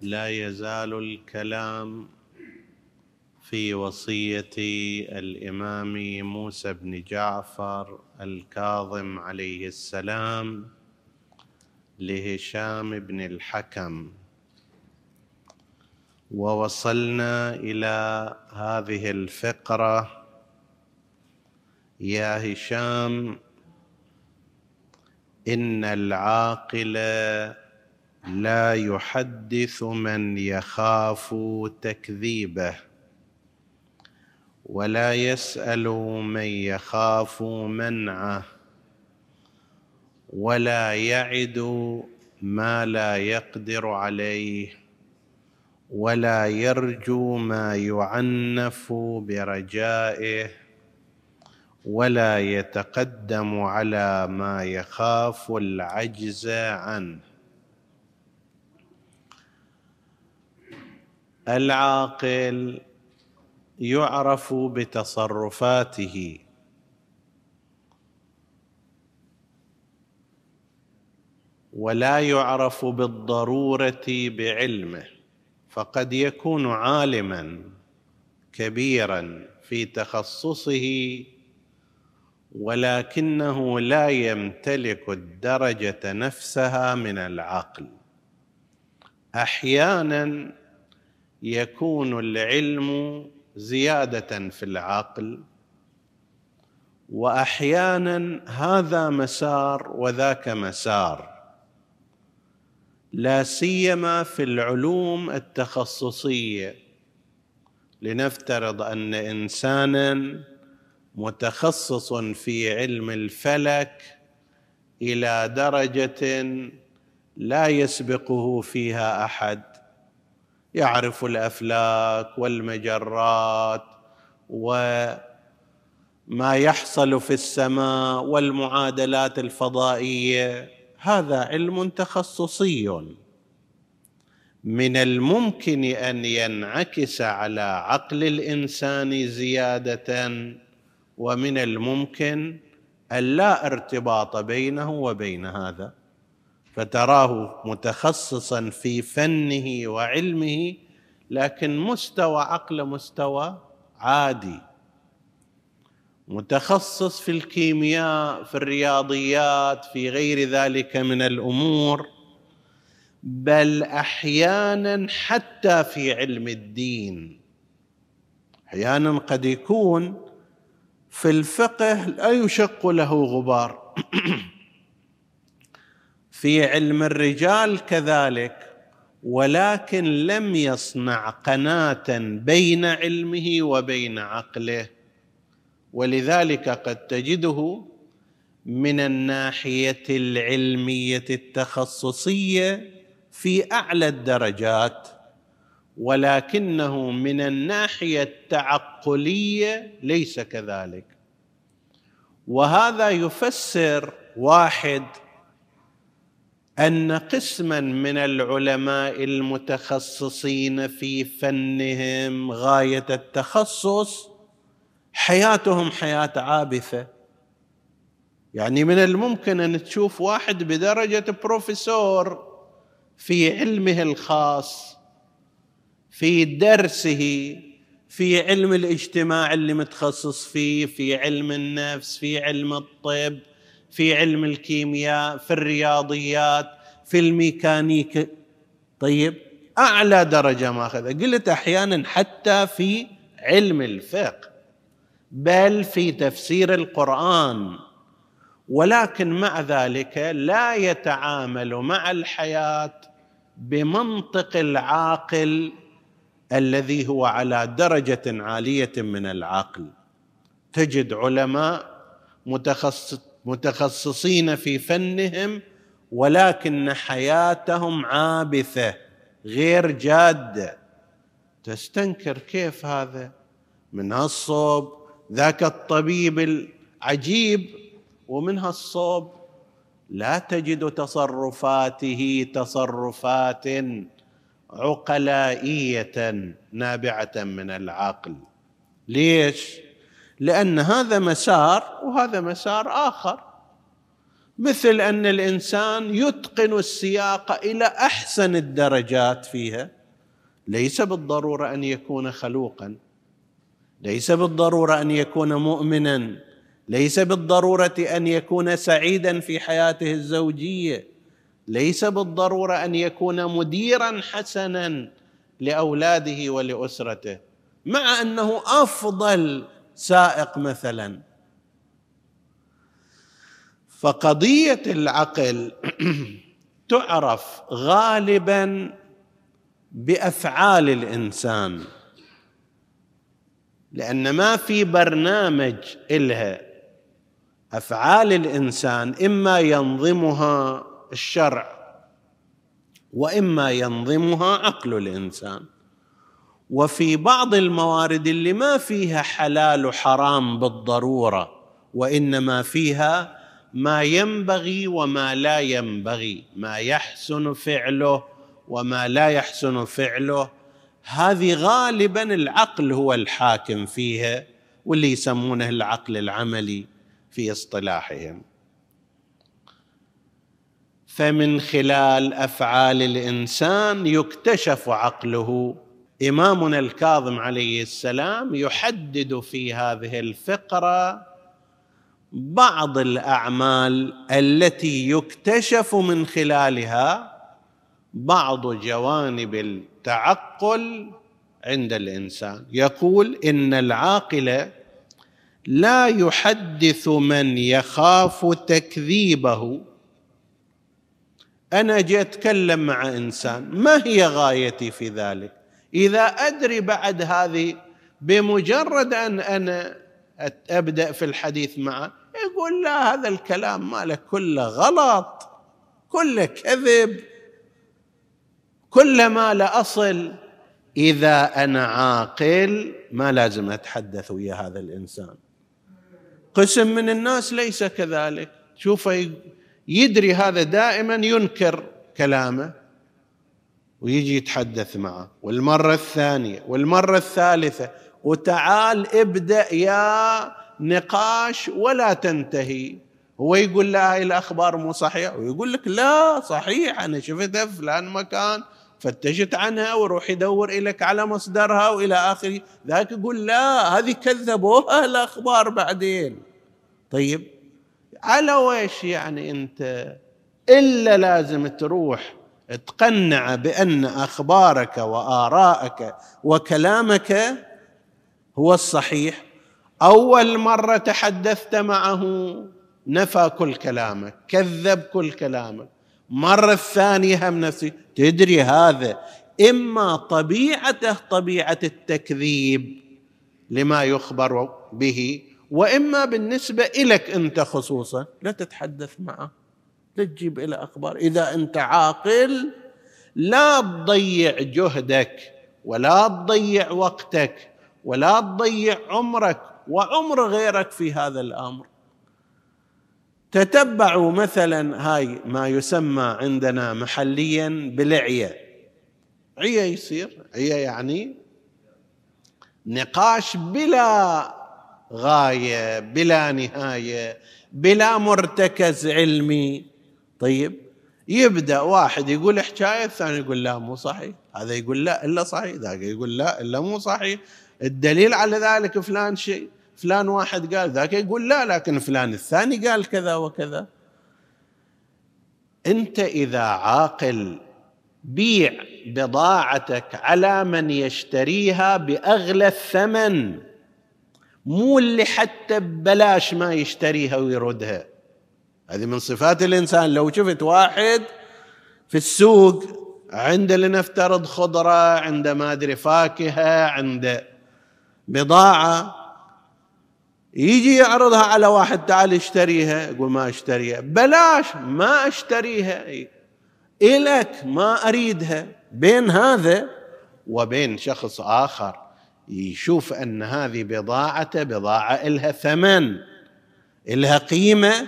لا يزال الكلام في وصية الإمام موسى بن جعفر الكاظم عليه السلام لهشام بن الحكم. ووصلنا إلى هذه الفقرة. يا هشام إن العاقل لا يحدث من يخاف تكذيبه ولا يسأل من يخاف منعه ولا يعد ما لا يقدر عليه ولا يرجو ما يعنف برجائه ولا يتقدم على ما يخاف العجز عنه. العاقل يعرف بتصرفاته. ولا يعرف بالضرورة بعلمه فقد يكون عالما كبيرا في تخصصه ولكنه لا يمتلك الدرجة نفسها من العقل. أحيانا يكون العلم زيادة في العقل وأحيانا هذا مسار وذاك مسار. لا سيما في العلوم التخصصية. لنفترض أن إنسانا متخصص في علم الفلك إلى درجة لا يسبقه فيها أحد. يعرف الأفلاك والمجرات وما يحصل في السماء والمعادلات الفضائية. هذا علم تخصصي. من الممكن أن ينعكس على عقل الإنسان زيادة ومن الممكن أن لا ارتباط بينه وبين هذا. فتراه متخصصا في فنه وعلمه لكن مستوى عقله مستوى عادي. متخصص في الكيمياء في الرياضيات في غير ذلك من الأمور بل أحيانا حتى في علم الدين. أحيانا قد يكون في الفقه لا يشق له غبار. في علم الرجال كذلك ولكن لم يصنع قناة بين علمه وبين عقله. ولذلك قد تجده من الناحية العلمية التخصصية في أعلى الدرجات ولكنه من الناحية التعقلية ليس كذلك. وهذا يفسر واحد أن قسما من العلماء المتخصصين في فنهم غاية التخصص حياتهم حياة عابثة. يعني من الممكن أن تشوف واحد بدرجة بروفيسور في علمه الخاص في درسه في علم الاجتماع اللي متخصص فيه في علم النفس في علم الطب في علم الكيمياء في الرياضيات في الميكانيك. طيب أعلى درجة ماخذها قلت أحيانا حتى في علم الفقه بل في تفسير القرآن. ولكن مع ذلك لا يتعامل مع الحياة بمنطق العاقل الذي هو على درجة عالية من العقل. تجد علماء متخصص متخصصين في فنهم ولكن حياتهم عابثة غير جادة. تستنكر كيف هذا؟ من هالصوب ذاك الطبيب العجيب ومن هالصوب لا تجد تصرفاته تصرفات عقلائية نابعة من العقل. ليش؟ لأن هذا مسار وهذا مسار آخر. مثل أن الإنسان يتقن السياقه إلى أحسن الدرجات فيها. ليس بالضرورة أن يكون خلوقا. ليس بالضرورة أن يكون مؤمنا. ليس بالضرورة أن يكون سعيدا في حياته الزوجية. ليس بالضرورة أن يكون مديرا حسنا لأولاده ولأسرته. مع أنه أفضل سائق مثلا. فقضية العقل تعرف غالبا بأفعال الإنسان لأن ما في برنامج إلها أفعال الإنسان إما ينظمها الشرع وإما ينظمها عقل الإنسان. وفي بعض الموارد اللي ما فيها حلال وحرام بالضرورة وإنما فيها ما ينبغي وما لا ينبغي ما يحسن فعله وما لا يحسن فعله. هذه غالبا العقل هو الحاكم فيها واللي يسمونه العقل العملي في اصطلاحهم. فمن خلال أفعال الإنسان يكتشف عقله إمامنا الكاظم عليه السلام يحدد في هذه الفقرة بعض الأعمال التي يكتشف من خلالها بعض جوانب التعقل عند الإنسان. يقول إن العاقل لا يحدث من يخاف تكذيبه. أنا جيت أتكلم مع إنسان ما هي غايتي في ذلك؟ إذا أدري بعد هذه بمجرد أن أنا أبدأ في الحديث معه يقول لا هذا الكلام مالك كله غلط كله كذب كل ما لا أصل. إذا أنا عاقل ما لازم أتحدث ويا هذا الإنسان. قسم من الناس ليس كذلك. شوفه يدري هذا دائما ينكر كلامه. ويجي يتحدث معه. والمرة الثانية والمرة الثالثة وتعال ابدأ يا نقاش ولا تنتهي. هو يقول لا هاي الأخبار مو صحيحة. ويقول لك لا صحيح أنا شفتها في فلان مكان فتشت عنها وروح يدور لك على مصدرها وإلى آخره. ذاك يقول لا هذه كذبوها الأخبار بعدين. طيب على ويش يعني أنت؟ إلا لازم تروح تقنع بأن أخبارك وارائك وكلامك هو الصحيح. أول مرة تحدثت معه نفى كل كلامك كذب كل كلامك. مرة الثانية هم نفسي تدري هذا؟ إما طبيعته طبيعة التكذيب لما يخبر به وإما بالنسبة إليك أنت خصوصا لا تتحدث معه. لا تجيب إلى أخبار. إذا أنت عاقل لا تضيع جهدك ولا تضيع وقتك ولا تضيع عمرك وعمر غيرك في هذا الأمر. تتبعوا مثلا هاي ما يسمى عندنا محليا بالعية. عية يصير عية يعني نقاش بلا غاية بلا نهاية بلا مرتكز علمي. طيب يبدأ واحد يقول حكاية الثاني يقول لا مو صحيح. هذا يقول لا إلا صحيح. ذاك يقول لا إلا مو صحيح. الدليل على ذلك فلان شيء فلان واحد قال ذاك يقول لا لكن فلان الثاني قال كذا وكذا. أنت إذا عاقل بيع بضاعتك على من يشتريها بأغلى الثمن. مو اللي حتى ببلاش ما يشتريها ويردها. هذه من صفات الإنسان. لو شفت واحد في السوق عند لنفترض خضرة عند ما أدري فاكهة عند بضاعة يجي يعرضها على واحد تعال اشتريها يقول ما اشتريها. بلاش ما اشتريها. إلك ما أريدها. بين هذا وبين شخص آخر يشوف أن هذه بضاعته بضاعة إلها ثمن إلها قيمة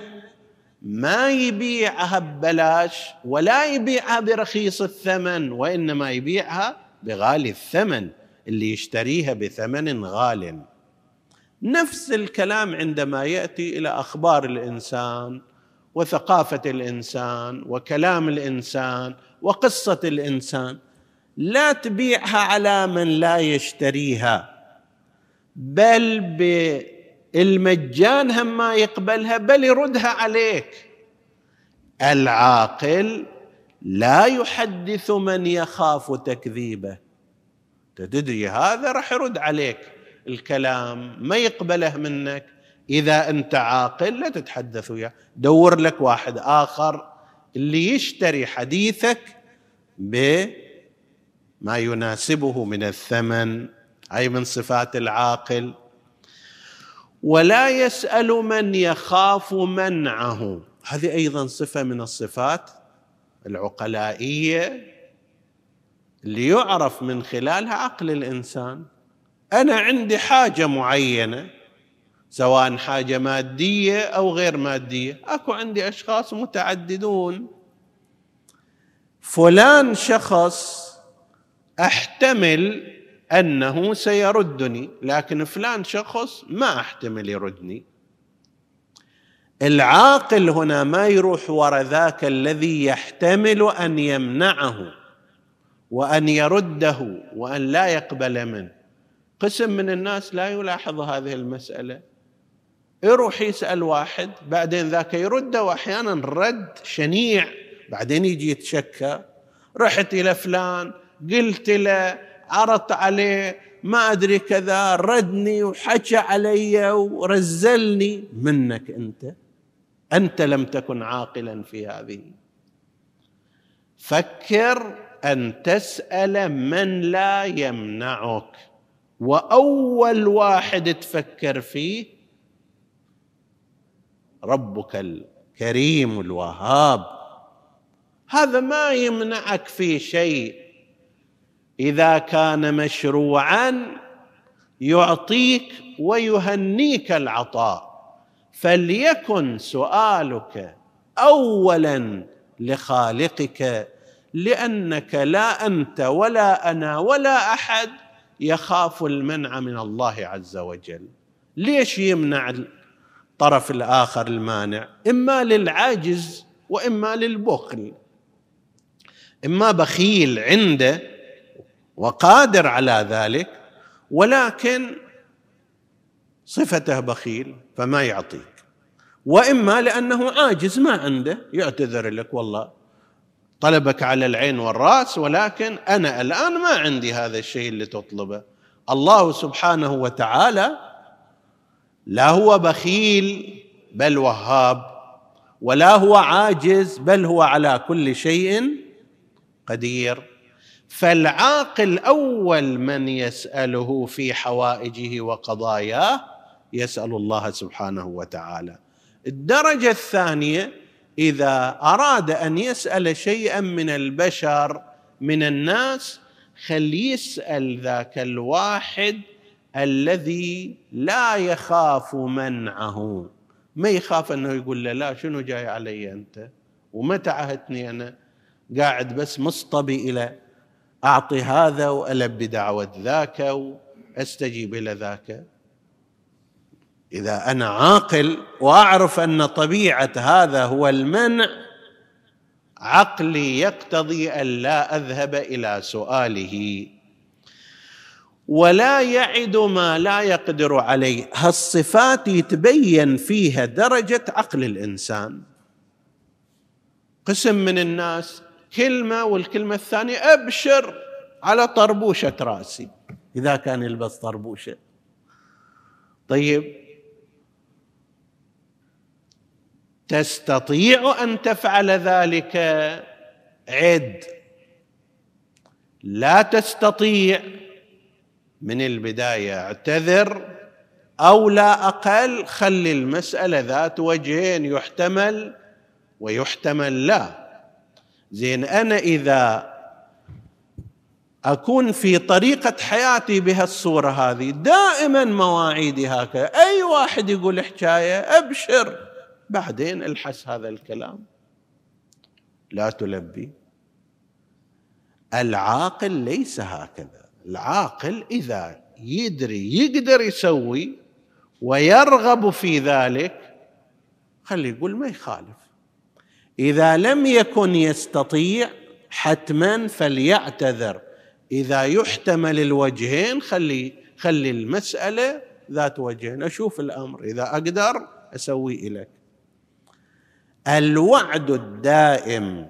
ما يبيعها ببلاش ولا يبيعها برخيص الثمن وإنما يبيعها بغالي الثمن اللي يشتريها بثمن غال نفس الكلام عندما يأتي إلى أخبار الإنسان وثقافة الإنسان وكلام الإنسان وقصة الإنسان لا تبيعها على من لا يشتريها بل بالمجان هم ما يقبلها بل يردها عليك. العاقل لا يحدث من يخاف تكذيبه. تدري هذا راح يرد عليك. الكلام ما يقبله منك. إذا أنت عاقل لا تتحدث وياه. دور لك واحد آخر اللي يشتري حديثك بما يناسبه من الثمن أي من صفات العاقل. ولا يسأل من يخاف منعه. هذه أيضا صفة من الصفات العقلائية اللي يعرف من خلالها عقل الإنسان. أنا عندي حاجة معينة سواء حاجة مادية أو غير مادية. أكو عندي أشخاص متعددون. فلان شخص أحتمل أنه سيردني لكن فلان شخص ما أحتمل يردني. العاقل هنا ما يروح وراء ذاك الذي يحتمل أن يمنعه وأن يرده وأن لا يقبل منه. قسم من الناس لا يلاحظ هذه المسألة. يروح يسأل واحد بعدين ذاك يرده وأحيانا رد شنيع بعدين يجي يتشكى. رحت إلى فلان قلت له عرضت عليه ما أدري كذا ردني وحكى علي ورزلني. منك أنت؟ أنت لم تكن عاقلا في هذه. فكر أن تسأل من لا يمنعك وأول واحد تفكر فيه ربك الكريم الوهاب. هذا ما يمنعك في شيء. إذا كان مشروعا يعطيك ويهنيك العطاء. فليكن سؤالك اولا لخالقك لأنك لا أنت ولا أنا ولا أحد يخاف المنع من الله عز وجل. ليش يمنع الطرف الآخر المانع؟ إما للعاجز وإما للبخل. إما بخيل عنده وقادر على ذلك ولكن صفته بخيل فما يعطيك. وإما لأنه عاجز ما عنده يعتذر لك والله طلبك على العين والرأس ولكن أنا الآن ما عندي هذا الشيء اللي تطلبه. الله سبحانه وتعالى لا هو بخيل بل وهاب ولا هو عاجز بل هو على كل شيء قدير. فالعاقل أول من يسأله في حوائجه وقضاياه يسأل الله سبحانه وتعالى. الدرجة الثانية إذا أراد أن يسأل شيئا من البشر من الناس خل يسال ذاك الواحد الذي لا يخاف منعه. ما يخاف إنه يقول له لا شنو جاي علي أنت؟ ومتى عهدتني أنا؟ قاعد بس مصطبي إلى أعطي هذا والبي دعوه ذاك وأستجيب إلى ذاك. إذا أنا عاقل وأعرف أن طبيعة هذا هو المنع عقلي يقتضي أن لا أذهب إلى سؤاله. ولا يعد ما لا يقدر عليه. هالصفات يتبين فيها درجة عقل الإنسان. قسم من الناس كلمة والكلمة الثانية أبشر على طربوشة راسي. إذا كان يلبس طربوشة. طيب. تستطيع أن تفعل ذلك؟ عد. لا تستطيع. من البداية اعتذر أو لا أقل خلي المسألة ذات وجهين يحتمل ويحتمل لا. زين أنا إذا أكون في طريقة حياتي بهالصورة هذه دائما مواعيدي هكذا. أي واحد يقول حكاية أبشر. بعدين الحس هذا الكلام. لا تلبي. العاقل ليس هكذا. العاقل إذا يدري يقدر يسوي ويرغب في ذلك خلي يقول ما يخالف. إذا لم يكن يستطيع حتما فليعتذر. إذا يحتمل الوجهين خلي خلي المسألة ذات وجهين. أشوف الأمر. إذا أقدر أسوي لك الوعد الدائم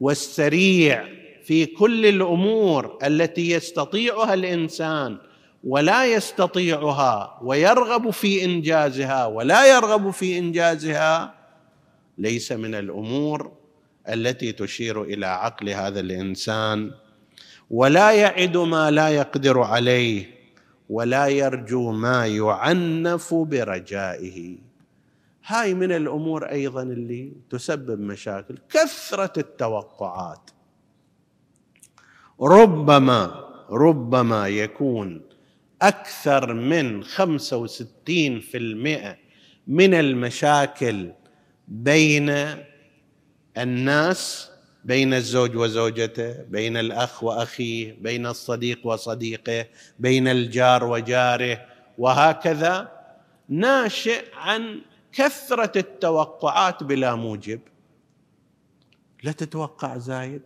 والسريع في كل الأمور التي يستطيعها الإنسان ولا يستطيعها ويرغب في إنجازها ولا يرغب في إنجازها ليس من الأمور التي تشير إلى عقل هذا الإنسان ولا يعد ما لا يقدر عليه ولا يرجو ما يعنف برجائه. هاي من الأمور أيضا اللي تسبب مشاكل كثرة التوقعات. ربما ربما يكون أكثر من 65% من المشاكل بين الناس بين الزوج وزوجته بين الأخ وأخيه بين الصديق وصديقه بين الجار وجاره وهكذا ناشئ عن كثرة التوقعات بلا موجب. لا تتوقع زايد.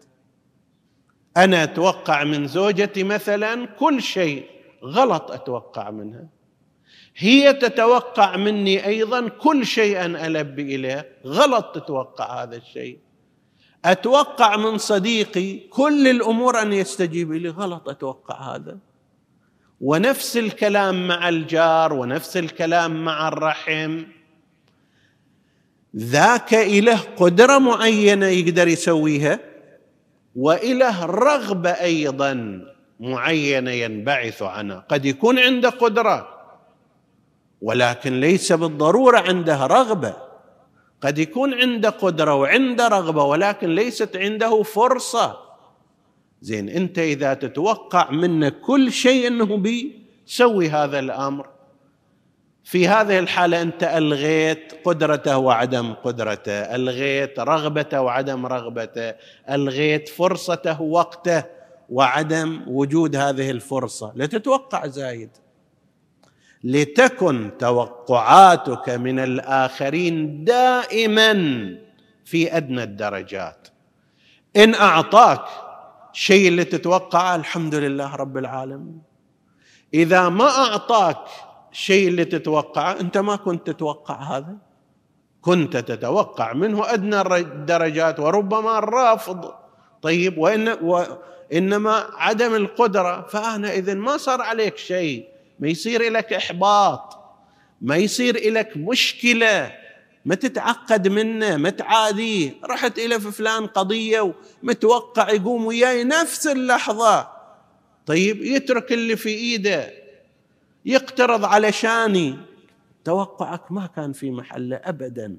أنا أتوقع من زوجتي مثلا كل شيء غلط أتوقع منها. هي تتوقع مني أيضا كل شيء ان البي إليه. غلط تتوقع هذا الشيء. أتوقع من صديقي كل الأمور أن يستجيب لي. غلط أتوقع هذا. ونفس الكلام مع الجار ونفس الكلام مع الرحم. ذاك إله قدرة معينة يقدر يسويها وإله رغبة أيضا معينة ينبعث عنها. قد يكون عنده قدرة ولكن ليس بالضرورة عنده رغبة. قد يكون عنده قدرة وعنده رغبة ولكن ليست عنده فرصة. زين أنت إذا تتوقع منه كل شيء أنه بيسوي هذا الأمر في هذه الحالة أنت ألغيت قدرته وعدم قدرته ألغيت رغبته وعدم رغبته ألغيت فرصته وقته وعدم وجود هذه الفرصة. لا تتوقع زايد. لتكن توقعاتك من الآخرين دائما في أدنى الدرجات. إن أعطاك شيء اللي تتوقعه الحمد لله رب العالمين. إذا ما أعطاك الشيء اللي تتوقعه أنت ما كنت تتوقع هذا. كنت تتوقع منه أدنى الدرجات وربما الرافض طيب وإن وانما عدم القدرة فأنا اذا ما صار عليك شيء. ما يصير لك إحباط ما يصير لك مشكلة ما تتعقد منه ما تعاديه رحت إلى في فلان قضية ومتوقع يقوم وياي نفس اللحظة. طيب يترك اللي في إيده يقترض علشاني. توقعك ما كان في محله ابدا.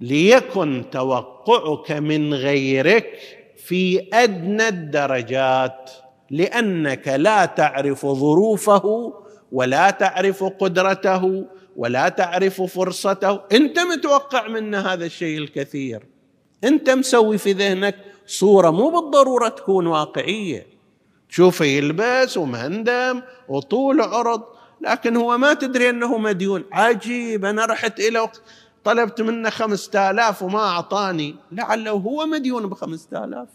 ليكن توقعك من غيرك في أدنى الدرجات. لأنك لا تعرف ظروفه ولا تعرف قدرته ولا تعرف فرصته. أنت متوقع منه هذا الشيء الكثير. أنت مسوي في ذهنك صورة مو بالضرورة تكون واقعية. تشوفه يلبس ومهندم وطول عرض لكن هو ما تدري أنه مديون. عجيب أنا رحت إلى طلبت منه خمسة آلاف وما أعطاني. لعله هو مديون بخمسة آلاف.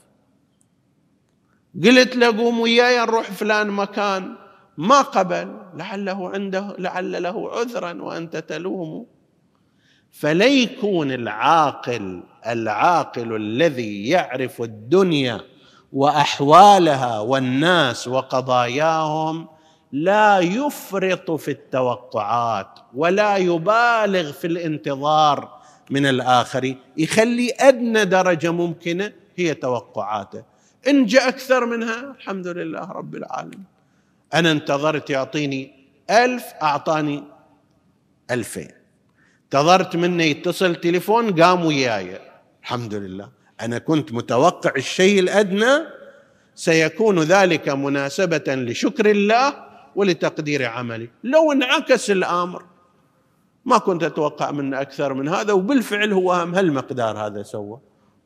قلت له قوم وياي نروح فلان مكان. ما قبل لعله عنده لعل له عذرا وأنت تلومه. فليكون العاقل العاقل الذي يعرف الدنيا وأحوالها والناس وقضاياهم لا يفرط في التوقعات ولا يبالغ في الانتظار من الآخر يخلي أدنى درجة ممكنة هي توقعاته. إن جاء أكثر منها الحمد لله رب العالمين. أنا انتظرت يعطيني ألف أعطاني ألفين. انتظرت منه يتصل تليفون قام وياي. الحمد لله. أنا كنت متوقع الشيء الأدنى سيكون ذلك مناسبة لشكر الله ولتقدير عملي. لو انعكس الأمر ما كنت أتوقع منه أكثر من هذا وبالفعل هو هم هالمقدار هذا سوى؟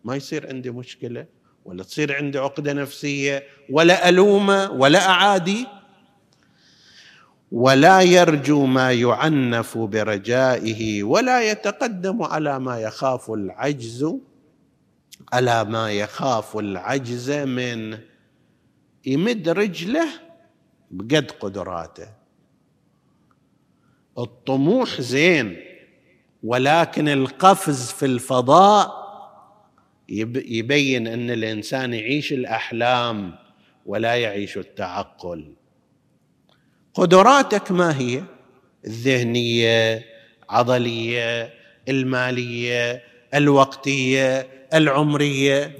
ما يصير عندي مشكلة. ولا تصير عندي عقدة نفسية ولا الومه ولا أعادي ولا يرجو ما يعنف برجائه ولا يتقدم على ما يخاف العجز على ما يخاف العجز منه يمد رجله بقد قدراته. الطموح زين ولكن القفز في الفضاء يبين أن الإنسان يعيش الأحلام ولا يعيش التعقل. قدراتك ما هي؟ الذهنية عضلية المالية الوقتية العمرية.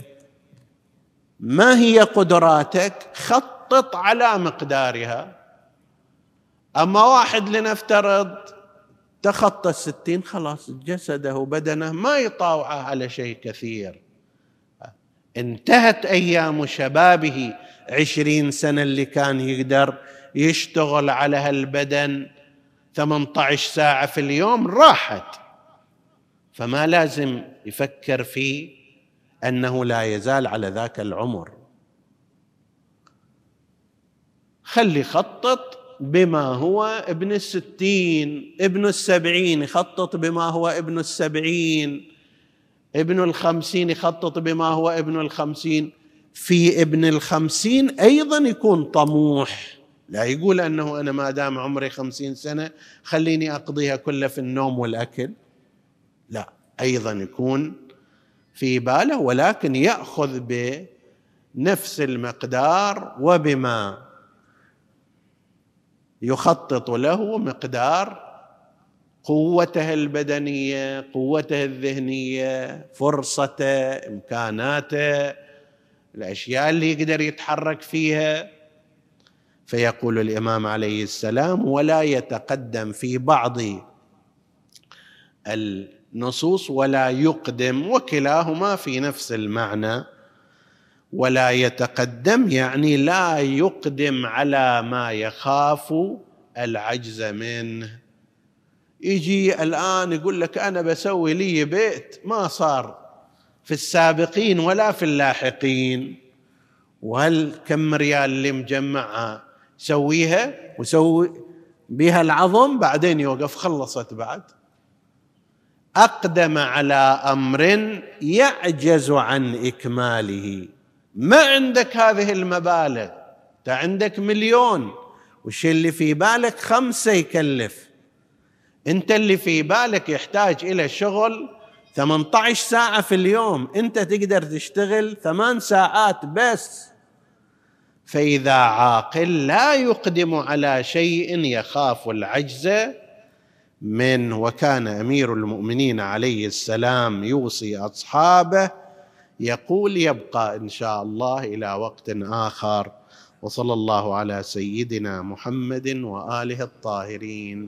ما هي قدراتك؟ خطط على مقدارها. أما واحد لنفترض تخطى الستين خلاص جسده وبدنه ما يطاوعه على شيء كثير. انتهت أيام شبابه عشرين سنة اللي كان يقدر يشتغل على هالبدن 18 ساعة في اليوم راحت. فما لازم يفكر في أنه لا يزال على ذاك العمر. خلي يخطط بما هو ابن الستين ابن السبعين يخطط بما هو ابن السبعين. ابن الخمسين يخطط بما هو ابن الخمسين. في ابن الخمسين أيضا يكون طموح. لا يقول أنه أنا ما دام عمري خمسين سنة خليني أقضيها كلها في النوم والأكل. لا أيضا يكون في باله ولكن يأخذ بنفس المقدار وبما يخطط له مقدار قوته البدنية قوته الذهنية فرصته إمكاناته الأشياء اللي يقدر يتحرك فيها. فيقول الإمام عليه السلام ولا يتقدم في بعض النصوص ولا يقدم وكلاهما في نفس المعنى. ولا يتقدم يعني لا يقدم على ما يخاف العجز منه. يجي الآن يقول لك أنا بسوي لي بيت ما صار في السابقين ولا في اللاحقين. وهل كم ريال اللي مجمعها سويها وسوي بها العظم بعدين يوقف خلصت بعد. أقدم على أمر يعجز عن إكماله. ما عندك هذه المبالغ؟ انت عندك مليون. والشيء اللي في بالك؟ خمسة يكلف. انت اللي في بالك يحتاج إلى شغل 18 ساعة في اليوم. انت تقدر تشتغل ثمان ساعات بس. فإذا عاقل لا يقدم على شيء يخاف العجز منه وكان أمير المؤمنين عليه السلام يوصي أصحابه يقول يبقى إن شاء الله إلى وقت آخر. وصلى الله على سيدنا محمد وآله الطاهرين.